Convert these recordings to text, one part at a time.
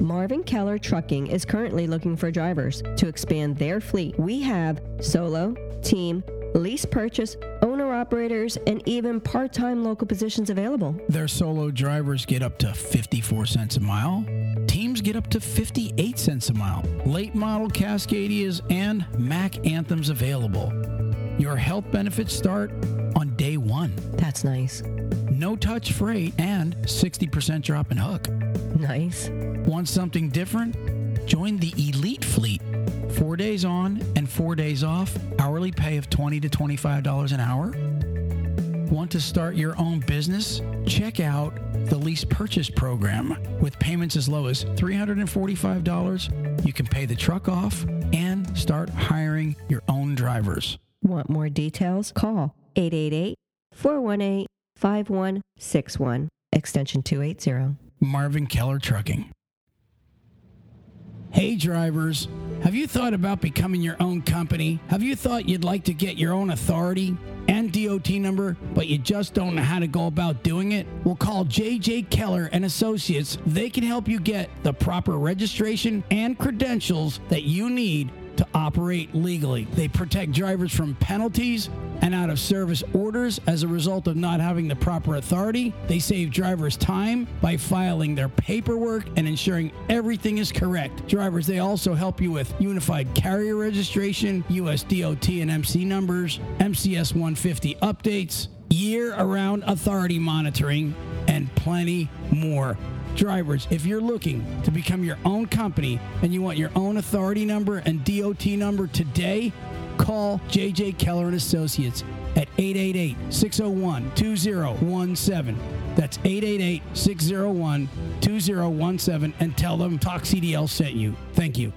Marvin Keller Trucking is currently looking for drivers to expand their fleet. We have solo, team, lease purchase, owner operators, and even part time local positions available. Their solo drivers get up to 54 cents a mile. Teams get up to 58 cents a mile. Late model Cascadias and Mack Anthems available. Your health benefits start on day one. That's nice. No touch freight and 60% drop in hook. Nice. Want something different? Join the Elite Fleet. Four days on and four days off, hourly pay of 20 to $25 an hour. Want to start your own business? Check out the lease purchase program. With payments as low as $345, you can pay the truck off and start hiring your own drivers. Want more details? Call 888 418 5161, extension 280. Marvin Keller Trucking. Hey, drivers. Have you thought about becoming your own company? Have you thought you'd like to get your own authority and DOT number, but you just don't know how to go about doing it? Well, call JJ Keller and Associates. They can help you get the proper registration and credentials that you need to operate legally. They protect drivers from penalties and out of service orders as a result of not having the proper authority. They save drivers time by filing their paperwork and ensuring everything is correct. Drivers, they also help you with unified carrier registration, US DOT and MC numbers, MCS 150 updates, year around authority monitoring, and plenty more. Drivers, if you're looking to become your own company and you want your own authority number and DOT number today, call JJ Keller and Associates at 888-601-2017. That's 888-601-2017 and tell them Talk CDL sent you. Thank you.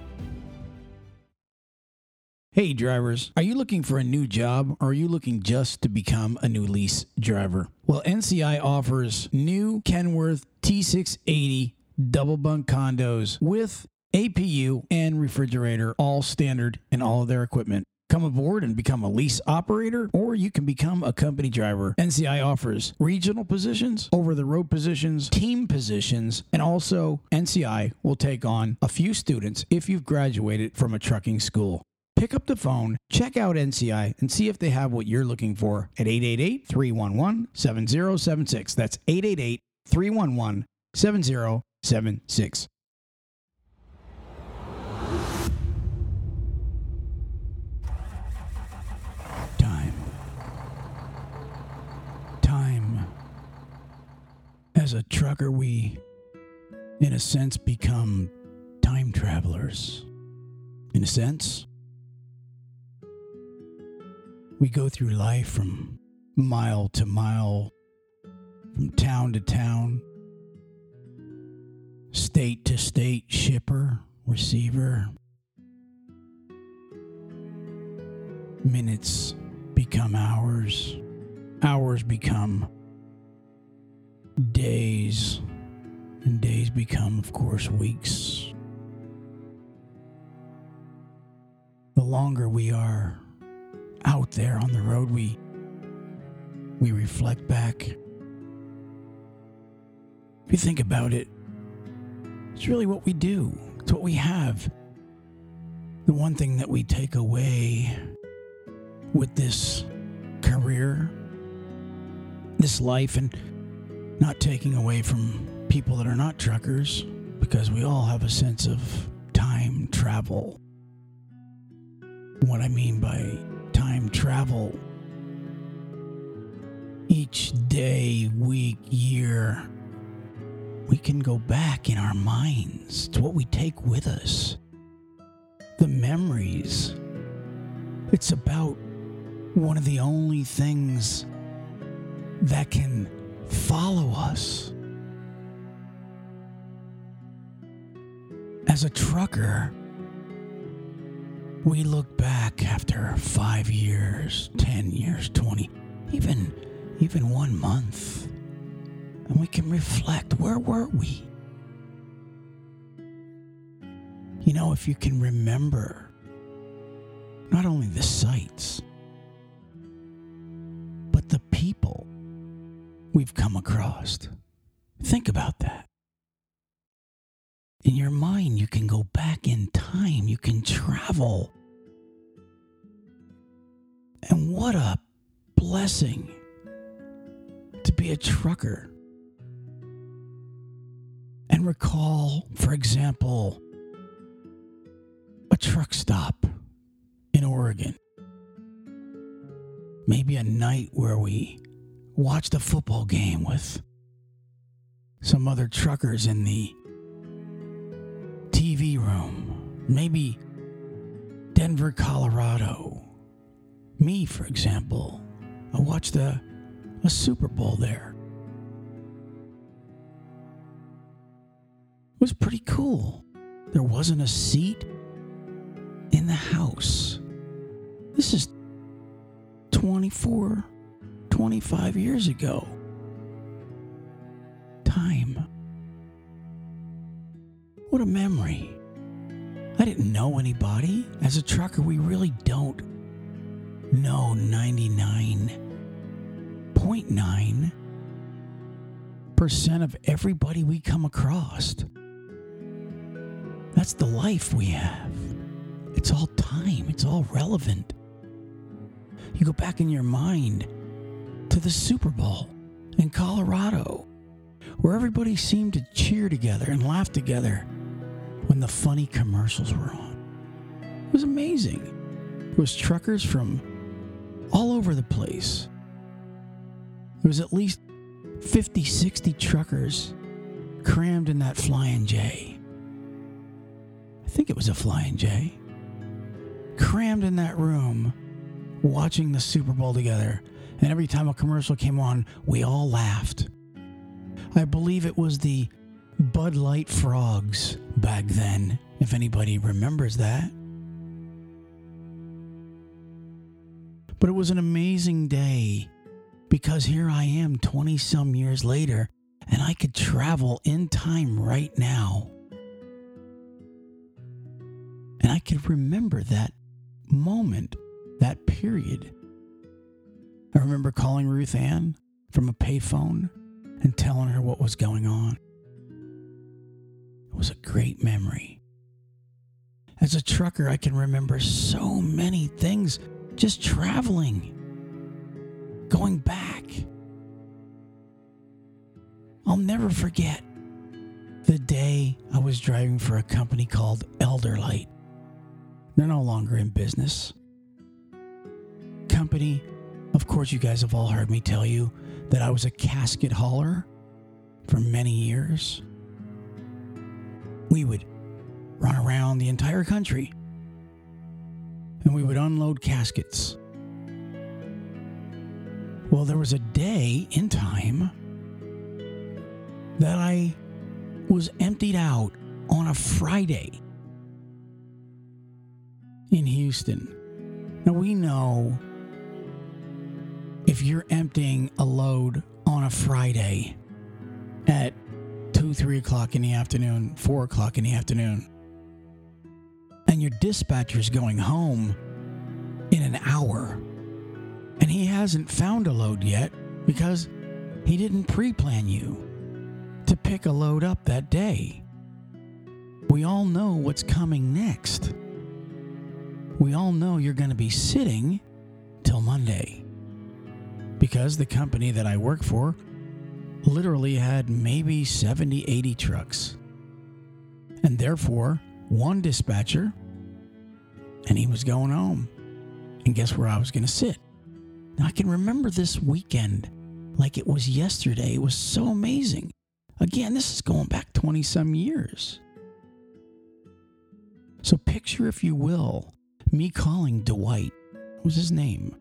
Hey drivers, are you looking for a new job or are you looking just to become a new lease driver? Well, NCI offers new Kenworth T680 double bunk condos with APU and refrigerator, all standard in all of their equipment. Come aboard and become a lease operator, or you can become a company driver. NCI offers regional positions, over the road positions, team positions, and also NCI will take on a few students if you've graduated from a trucking school. Pick up the phone, check out NCI, and see if they have what you're looking for at 888 311 7076. That's 888 311 7076. Time. Time. As a trucker, we, in a sense, become time travelers. In a sense, we go through life from mile to mile, from town to town, state to state, shipper, receiver. Minutes become hours, hours become days, and days become, of course, weeks. The longer we are out there on the road, we we reflect back. If you think about it, it's really what we do. It's what we have. The one thing that we take away with this career, this life, and not taking away from people that are not truckers, because we all have a sense of time travel. What I mean by time travel, each day, week, year, we can go back in our minds to what we take with us. The memories. It's about one of the only things that can follow us. As a trucker, we look back after five years, 10 years, 20, even, even one month, and we can reflect where were we? You know, if you can remember not only the sights, but the people we've come across. Think about that. Your mind, you can go back in time, you can travel. And what a blessing to be a trucker. And recall, for example, a truck stop in Oregon. Maybe a night where we watched a football game with some other truckers in the Maybe Denver, Colorado. Me, for example, I watched a, a Super Bowl there. It was pretty cool. There wasn't a seat in the house. This is 24, 25 years ago. Time. What a memory. I didn't know anybody. As a trucker, we really don't know 99.9% of everybody we come across. That's the life we have. It's all time, it's all relevant. You go back in your mind to the Super Bowl in Colorado, where everybody seemed to cheer together and laugh together when the funny commercials were on. It was amazing. It was truckers from all over the place. There was at least 50, 60 truckers crammed in that Flying J. I think it was a Flying J. Crammed in that room watching the Super Bowl together. And every time a commercial came on, we all laughed. I believe it was the Bud Light frogs back then, if anybody remembers that. But it was an amazing day because here I am 20 some years later and I could travel in time right now. And I could remember that moment, that period. I remember calling Ruth Ann from a payphone and telling her what was going on. Was a great memory. As a trucker, I can remember so many things just traveling, going back. I'll never forget the day I was driving for a company called Elderlight. They're no longer in business. Company, of course, you guys have all heard me tell you that I was a casket hauler for many years. We would run around the entire country and we would unload caskets. Well, there was a day in time that I was emptied out on a Friday in Houston. Now, we know if you're emptying a load on a Friday at 2, 3 o'clock in the afternoon, 4 o'clock in the afternoon, and your dispatcher's going home in an hour, and he hasn't found a load yet because he didn't pre plan you to pick a load up that day. We all know what's coming next. We all know you're going to be sitting till Monday because the company that I work for literally had maybe 70, 80 trucks. And therefore, one dispatcher, and he was going home. And guess where I was going to sit? Now, I can remember this weekend like it was yesterday. It was so amazing. Again, this is going back 20 some years. So, picture, if you will, me calling Dwight. What was his name?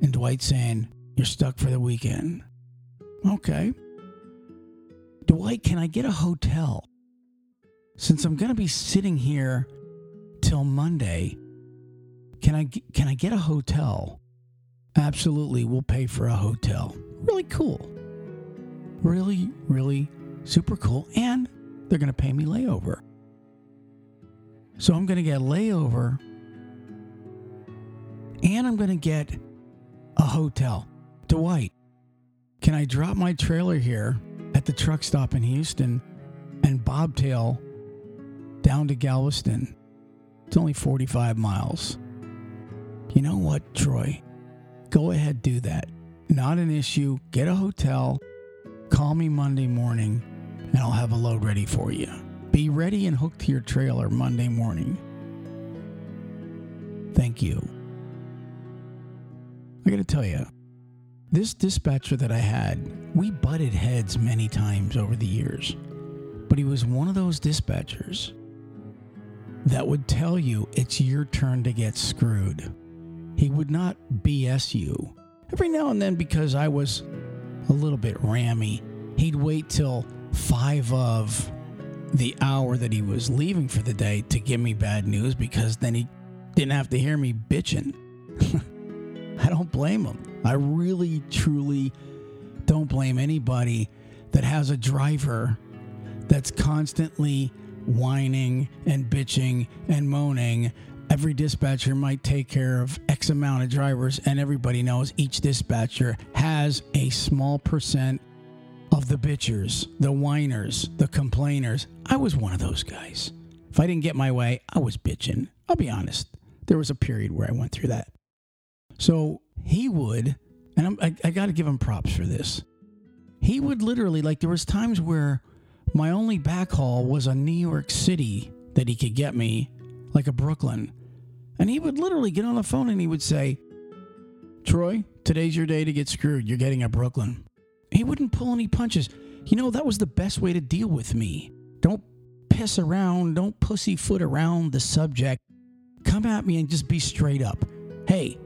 And Dwight saying, You're stuck for the weekend. Okay. Dwight, can I get a hotel? Since I'm going to be sitting here till Monday, can I can I get a hotel? Absolutely, we'll pay for a hotel. Really cool. Really, really super cool and they're going to pay me layover. So I'm going to get layover and I'm going to get a hotel. Dwight, can I drop my trailer here at the truck stop in Houston and bobtail down to Galveston. It's only 45 miles. You know what, Troy? Go ahead, do that. Not an issue. Get a hotel. Call me Monday morning, and I'll have a load ready for you. Be ready and hooked to your trailer Monday morning. Thank you. I gotta tell you, this dispatcher that I had, we butted heads many times over the years, but he was one of those dispatchers that would tell you it's your turn to get screwed. He would not BS you. Every now and then, because I was a little bit rammy, he'd wait till five of the hour that he was leaving for the day to give me bad news because then he didn't have to hear me bitching. I don't blame them. I really, truly don't blame anybody that has a driver that's constantly whining and bitching and moaning. Every dispatcher might take care of X amount of drivers, and everybody knows each dispatcher has a small percent of the bitchers, the whiners, the complainers. I was one of those guys. If I didn't get my way, I was bitching. I'll be honest. There was a period where I went through that. So he would, and I'm, I, I got to give him props for this. He would literally, like, there was times where my only backhaul was a New York City that he could get me, like a Brooklyn. And he would literally get on the phone and he would say, Troy, today's your day to get screwed. You're getting a Brooklyn. He wouldn't pull any punches. You know, that was the best way to deal with me. Don't piss around, don't pussyfoot around the subject. Come at me and just be straight up. Hey,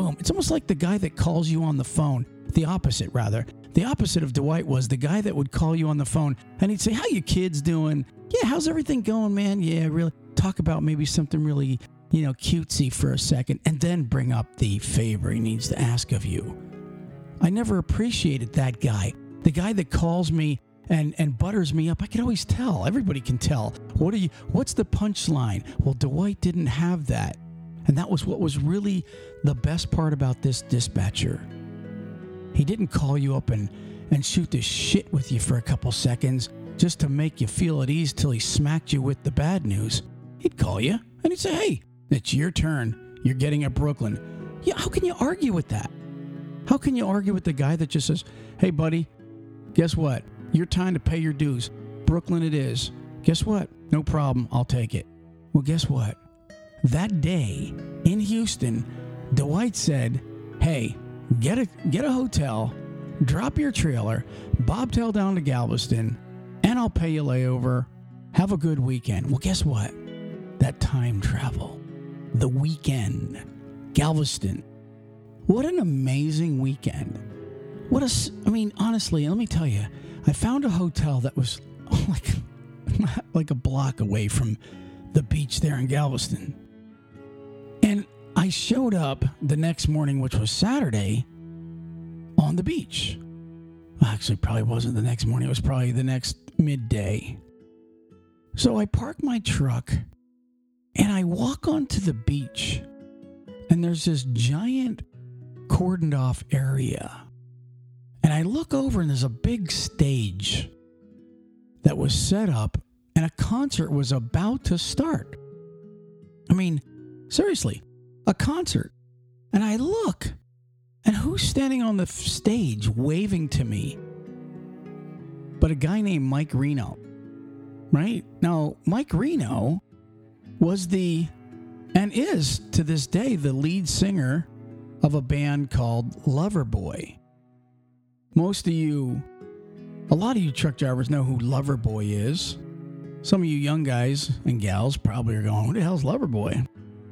boom. It's almost like the guy that calls you on the phone, the opposite, rather. The opposite of Dwight was the guy that would call you on the phone and he'd say, How you kids doing? Yeah, how's everything going, man? Yeah, really. Talk about maybe something really, you know, cutesy for a second and then bring up the favor he needs to ask of you. I never appreciated that guy. The guy that calls me and, and butters me up. I can always tell. Everybody can tell. What are you what's the punchline? Well, Dwight didn't have that. And that was what was really the best part about this dispatcher. He didn't call you up and, and shoot the shit with you for a couple seconds just to make you feel at ease till he smacked you with the bad news. He'd call you and he'd say, Hey, it's your turn. You're getting a Brooklyn. Yeah, how can you argue with that? How can you argue with the guy that just says, Hey, buddy, guess what? Your time to pay your dues. Brooklyn it is. Guess what? No problem. I'll take it. Well, guess what? That day in Houston, Dwight said, Hey, get a get a hotel, drop your trailer, bobtail down to Galveston, and I'll pay you layover. Have a good weekend. Well, guess what? That time travel, the weekend, Galveston. What an amazing weekend. What a, I mean, honestly, let me tell you, I found a hotel that was like, like a block away from the beach there in Galveston. And I showed up the next morning, which was Saturday, on the beach. Actually, probably wasn't the next morning. It was probably the next midday. So I park my truck and I walk onto the beach, and there's this giant cordoned off area. And I look over, and there's a big stage that was set up, and a concert was about to start. I mean, seriously, a concert. And I look, and who's standing on the stage waving to me? But a guy named Mike Reno. Right? Now, Mike Reno was the, and is to this day, the lead singer of a band called Loverboy. Most of you, a lot of you truck drivers know who Loverboy is. Some of you young guys and gals probably are going, Who the hell's Loverboy?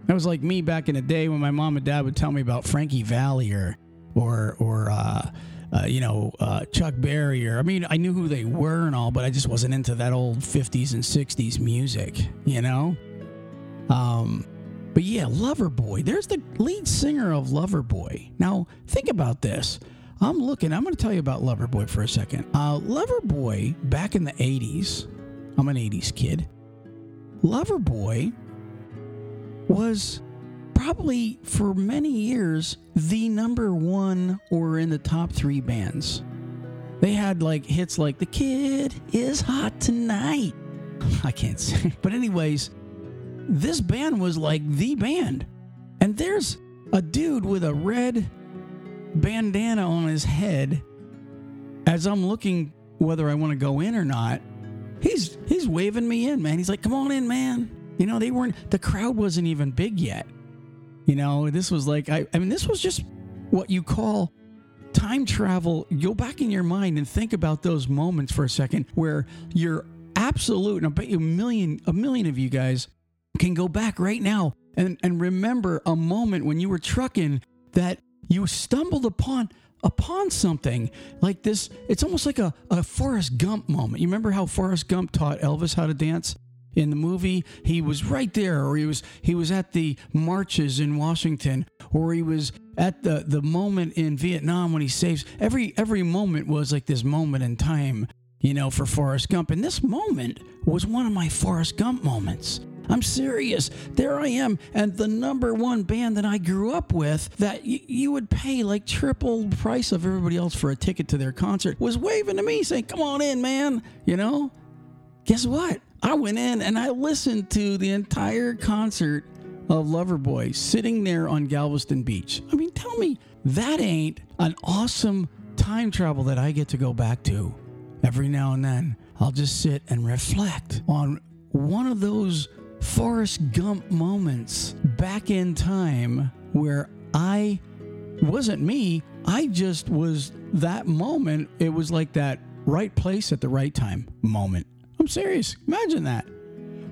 That was like me back in the day when my mom and dad would tell me about Frankie Valli or, or, or, uh, uh, you know, uh, Chuck Berry, or I mean, I knew who they were and all, but I just wasn't into that old 50s and 60s music, you know? Um, but yeah, Loverboy. There's the lead singer of Loverboy. Now, think about this. I'm looking, I'm going to tell you about Loverboy for a second. Uh, Loverboy, back in the 80s, I'm an 80s kid. Loverboy was probably for many years the number one or in the top three bands. They had like hits like The Kid is Hot Tonight. I can't say. But, anyways, this band was like the band. And there's a dude with a red bandana on his head as I'm looking whether I want to go in or not. He's he's waving me in, man. He's like, "Come on in, man." You know, they weren't the crowd wasn't even big yet. You know, this was like I I mean this was just what you call time travel. Go back in your mind and think about those moments for a second where you're absolute and I bet you a million a million of you guys can go back right now and and remember a moment when you were trucking that you stumbled upon upon something like this it's almost like a, a Forrest Gump moment. You remember how Forrest Gump taught Elvis how to dance? In the movie he was right there or he was he was at the marches in Washington or he was at the the moment in Vietnam when he saves every every moment was like this moment in time you know for Forrest Gump and this moment was one of my Forrest Gump moments I'm serious. There I am, and the number one band that I grew up with, that y- you would pay like triple price of everybody else for a ticket to their concert, was waving to me saying, "Come on in, man." You know. Guess what? I went in and I listened to the entire concert of Loverboy sitting there on Galveston Beach. I mean, tell me that ain't an awesome time travel that I get to go back to every now and then. I'll just sit and reflect on one of those Forrest Gump moments back in time where I wasn't me. I just was that moment. It was like that right place at the right time moment. I'm serious. Imagine that.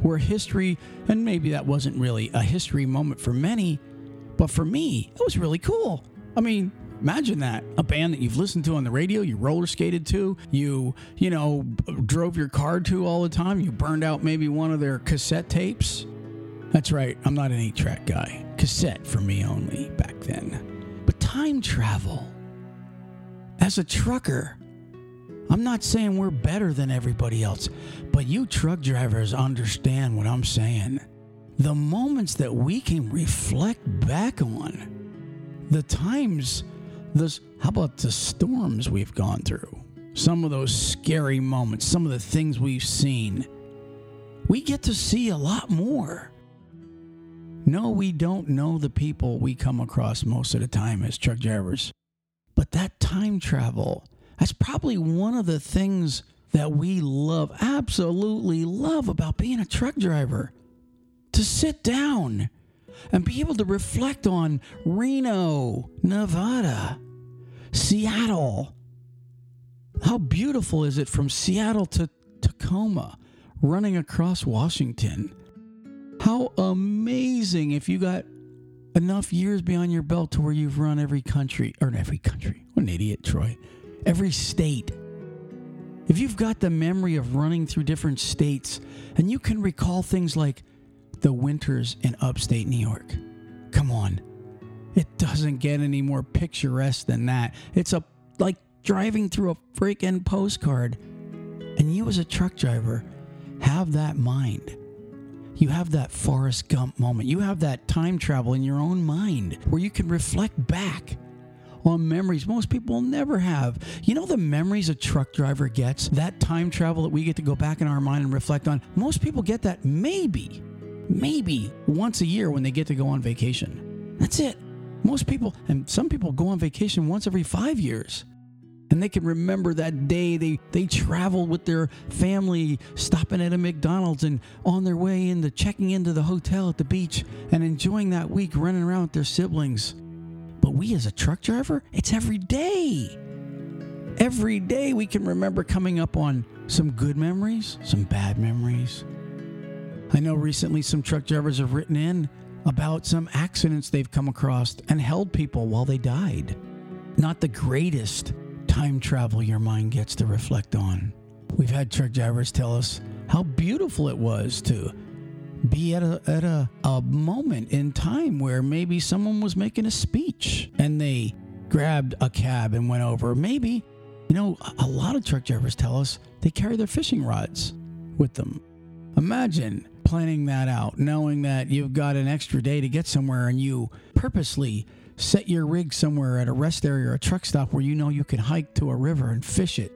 Where history, and maybe that wasn't really a history moment for many, but for me, it was really cool. I mean, imagine that. A band that you've listened to on the radio, you roller skated to, you, you know, drove your car to all the time, you burned out maybe one of their cassette tapes. That's right, I'm not an 8 track guy. Cassette for me only back then. But time travel. As a trucker, I'm not saying we're better than everybody else, but you truck drivers understand what I'm saying. The moments that we can reflect back on, the times, this, how about the storms we've gone through? Some of those scary moments, some of the things we've seen. We get to see a lot more. No, we don't know the people we come across most of the time as truck drivers. But that time travel, that's probably one of the things that we love, absolutely love about being a truck driver. To sit down and be able to reflect on Reno, Nevada, Seattle. How beautiful is it from Seattle to Tacoma, running across Washington? How amazing if you got enough years beyond your belt to where you've run every country, or every country. What an idiot, Troy every state. If you've got the memory of running through different states and you can recall things like the winters in upstate New York, come on. It doesn't get any more picturesque than that. It's a like driving through a freaking postcard. And you as a truck driver have that mind. You have that Forrest Gump moment. You have that time travel in your own mind where you can reflect back on memories most people never have. You know the memories a truck driver gets, that time travel that we get to go back in our mind and reflect on. Most people get that maybe, maybe once a year when they get to go on vacation. That's it. Most people, and some people go on vacation once every five years. And they can remember that day they, they traveled with their family, stopping at a McDonald's and on their way into checking into the hotel at the beach and enjoying that week running around with their siblings. But we as a truck driver, it's every day. Every day we can remember coming up on some good memories, some bad memories. I know recently some truck drivers have written in about some accidents they've come across and held people while they died. Not the greatest time travel your mind gets to reflect on. We've had truck drivers tell us how beautiful it was to be at a at a, a moment in time where maybe someone was making a speech and they grabbed a cab and went over. Maybe, you know, a lot of truck drivers tell us they carry their fishing rods with them. Imagine planning that out, knowing that you've got an extra day to get somewhere and you purposely set your rig somewhere at a rest area or a truck stop where you know you can hike to a river and fish it.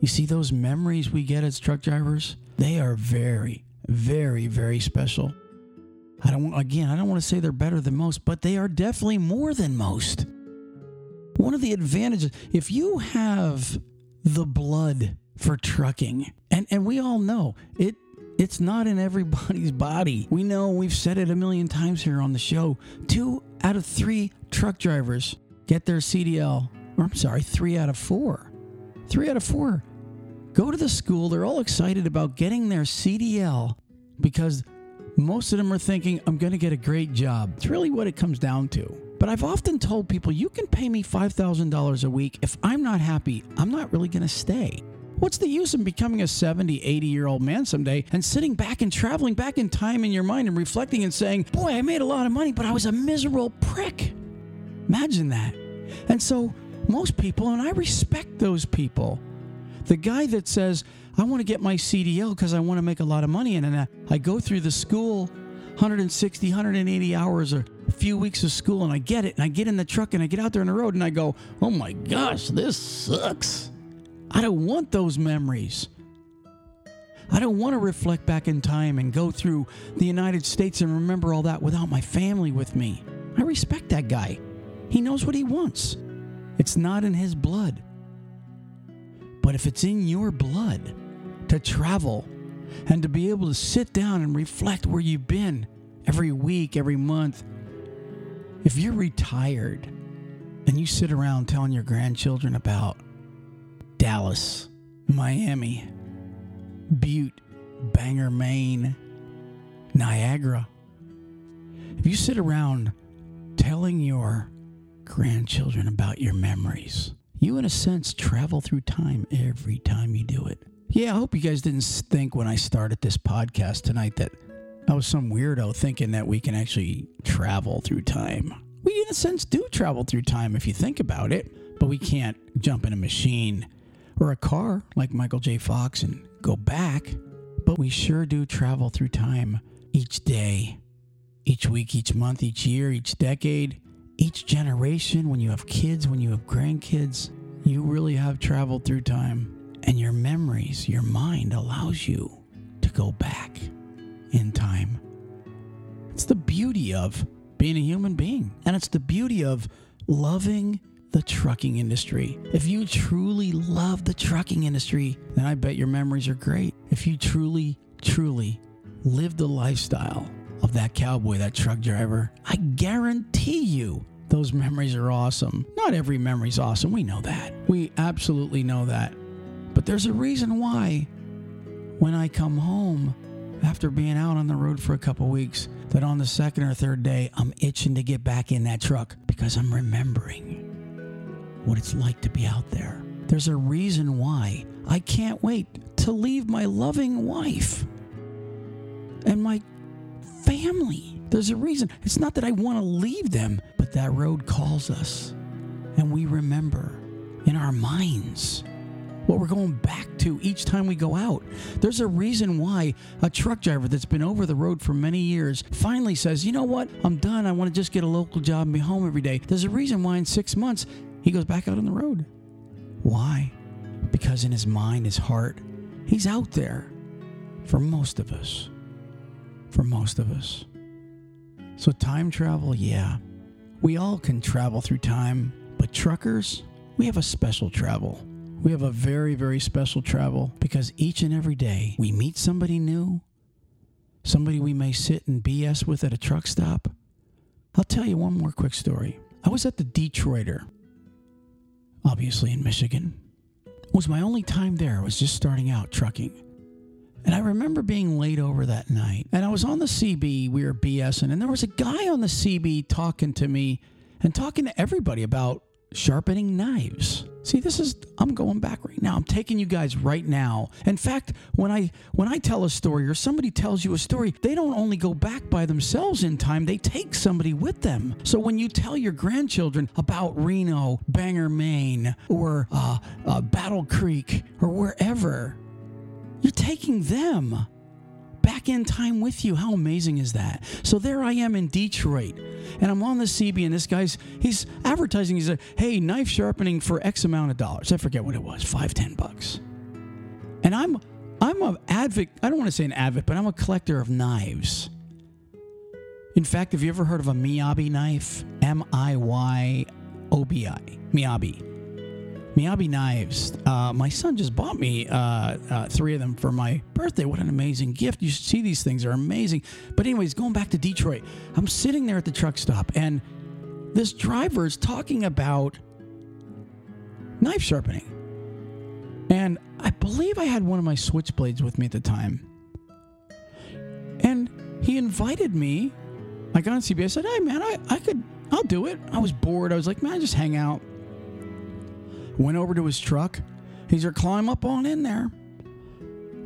You see, those memories we get as truck drivers, they are very, very, very special. I don't, again, I don't want to say they're better than most, but they are definitely more than most. One of the advantages, if you have the blood for trucking, and, and we all know it it's not in everybody's body. We know we've said it a million times here on the show. Two out of three truck drivers get their CDL, or I'm sorry, three out of four. Three out of four go to the school. They're all excited about getting their CDL because most of them are thinking, I'm going to get a great job. It's really what it comes down to. But I've often told people, you can pay me $5,000 a week. If I'm not happy, I'm not really going to stay. What's the use in becoming a 70, 80 year old man someday and sitting back and traveling back in time in your mind and reflecting and saying, Boy, I made a lot of money, but I was a miserable prick? Imagine that. And so, most people, and I respect those people, the guy that says, I want to get my CDL because I want to make a lot of money, and then I go through the school 160, 180 hours or a few weeks of school, and I get it, and I get in the truck and I get out there on the road and I go, Oh my gosh, this sucks. I don't want those memories. I don't want to reflect back in time and go through the United States and remember all that without my family with me. I respect that guy. He knows what he wants. It's not in his blood. But if it's in your blood to travel and to be able to sit down and reflect where you've been every week, every month, if you're retired and you sit around telling your grandchildren about Dallas, Miami, Butte, Bangor, Maine, Niagara. If you sit around telling your grandchildren about your memories, you, in a sense, travel through time every time you do it. Yeah, I hope you guys didn't think when I started this podcast tonight that I was some weirdo thinking that we can actually travel through time. We, in a sense, do travel through time if you think about it, but we can't jump in a machine or a car like Michael J. Fox and go back, but we sure do travel through time each day, each week, each month, each year, each decade, each generation. When you have kids, when you have grandkids, you really have traveled through time. And your memories, your mind allows you to go back in time. It's the beauty of being a human being. And it's the beauty of loving the trucking industry. If you truly love the trucking industry, then I bet your memories are great. If you truly, truly live the lifestyle of that cowboy, that truck driver, I guarantee you those memories are awesome. Not every memory's awesome. We know that. We absolutely know that. But there's a reason why when I come home after being out on the road for a couple weeks, that on the second or third day, I'm itching to get back in that truck because I'm remembering what it's like to be out there. There's a reason why I can't wait to leave my loving wife and my family. There's a reason. It's not that I want to leave them, but that road calls us. And we remember in our minds what we're going back to each time we go out. There's a reason why a truck driver that's been over the road for many years finally says, you know what, I'm done. I want to just get a local job and be home every day. There's a reason why in six months he goes back out on the road. Why? Because in his mind, his heart, he's out there for most of us. For most of us. So, time travel, yeah. We all can travel through time, but truckers, we have a special travel. We have a very, very special travel because each and every day we meet somebody new, somebody we may sit and BS with at a truck stop. I'll tell you one more quick story. I was at the Detroiter obviously in Michigan. It was my only time there. I was just starting out trucking. And I remember being laid over that night. And I was on the CB, we were BSing, and there was a guy on the CB talking to me and talking to everybody about sharpening knives. See, this is I'm going back right now. I'm taking you guys right now. In fact, when I when I tell a story or somebody tells you a story, they don't only go back by themselves in time, they take somebody with them. So when you tell your grandchildren about Reno, Bangor, Maine, or uh, uh, Battle Creek, or wherever, you're taking them back in time with you. How amazing is that? So there I am in Detroit, and I'm on the CB, and this guy's he's advertising. He's like, "Hey, knife sharpening for X amount of dollars." I forget what it was, five, ten bucks. And I'm I'm a advocate. I don't want to say an advocate, but I'm a collector of knives. In fact, have you ever heard of a Miyabi knife? M I Y O B I. Miyabi. Miyabi knives. Uh, my son just bought me uh, uh, three of them for my birthday. What an amazing gift! You should see these things; they're amazing. But anyways, going back to Detroit, I'm sitting there at the truck stop, and this driver is talking about knife sharpening. And I believe I had one of my switchblades with me at the time. And he invited me. I got on CBS. I said, hey, man, I, I could, I'll do it. I was bored. I was like, man, just hang out. Went over to his truck. He said, climb up on in there.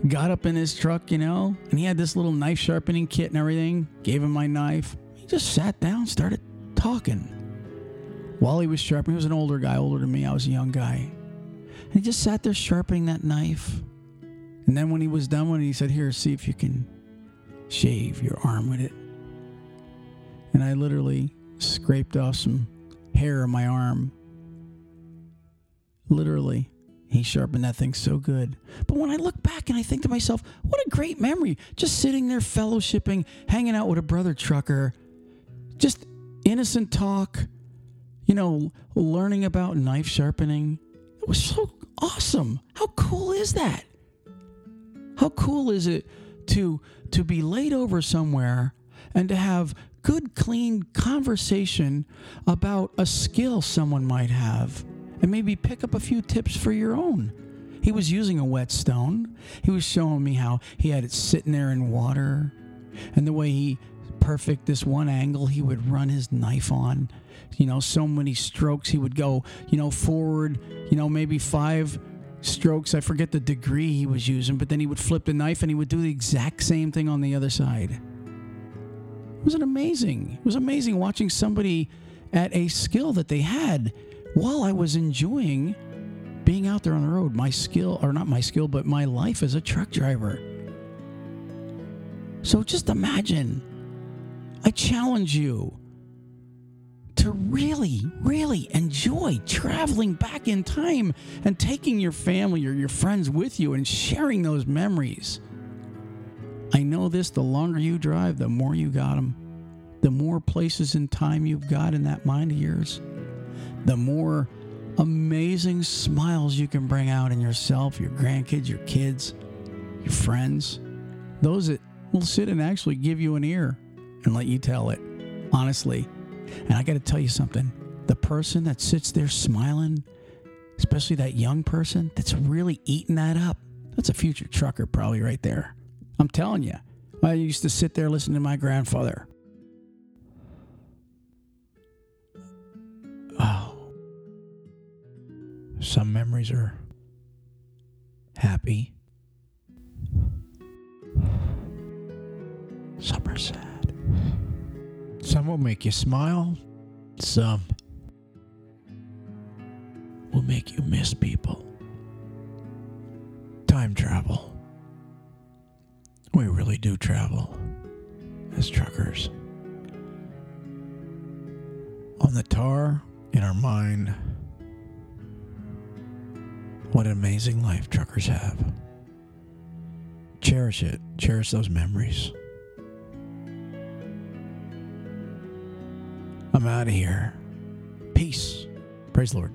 Got up in his truck, you know, and he had this little knife sharpening kit and everything. Gave him my knife. He just sat down, started talking. While he was sharpening, he was an older guy, older than me. I was a young guy. And he just sat there sharpening that knife. And then when he was done with it, he said, Here, see if you can shave your arm with it. And I literally scraped off some hair on my arm. Literally. He sharpened that thing so good. But when I look back and I think to myself, what a great memory. Just sitting there fellowshipping, hanging out with a brother trucker, just innocent talk, you know, learning about knife sharpening. It was so awesome. How cool is that? How cool is it to to be laid over somewhere and to have good clean conversation about a skill someone might have and maybe pick up a few tips for your own. He was using a whetstone. He was showing me how he had it sitting there in water and the way he perfect this one angle he would run his knife on. You know, so many strokes he would go, you know, forward, you know, maybe five strokes. I forget the degree he was using, but then he would flip the knife and he would do the exact same thing on the other side. It was amazing. It was amazing watching somebody at a skill that they had while I was enjoying being out there on the road. My skill, or not my skill, but my life as a truck driver. So just imagine. I challenge you to really, really enjoy traveling back in time and taking your family or your friends with you and sharing those memories. I know this the longer you drive, the more you got them. The more places in time you've got in that mind of yours, the more amazing smiles you can bring out in yourself, your grandkids, your kids, your friends, those that will sit and actually give you an ear and let you tell it honestly. And I got to tell you something the person that sits there smiling, especially that young person that's really eating that up, that's a future trucker, probably right there. I'm telling you. I used to sit there listening to my grandfather. Some memories are happy. Some are sad. Some will make you smile. Some will make you miss people. Time travel. We really do travel as truckers. On the tar, in our mind, what an amazing life truckers have. Cherish it, cherish those memories. I'm out of here. Peace. Praise the Lord.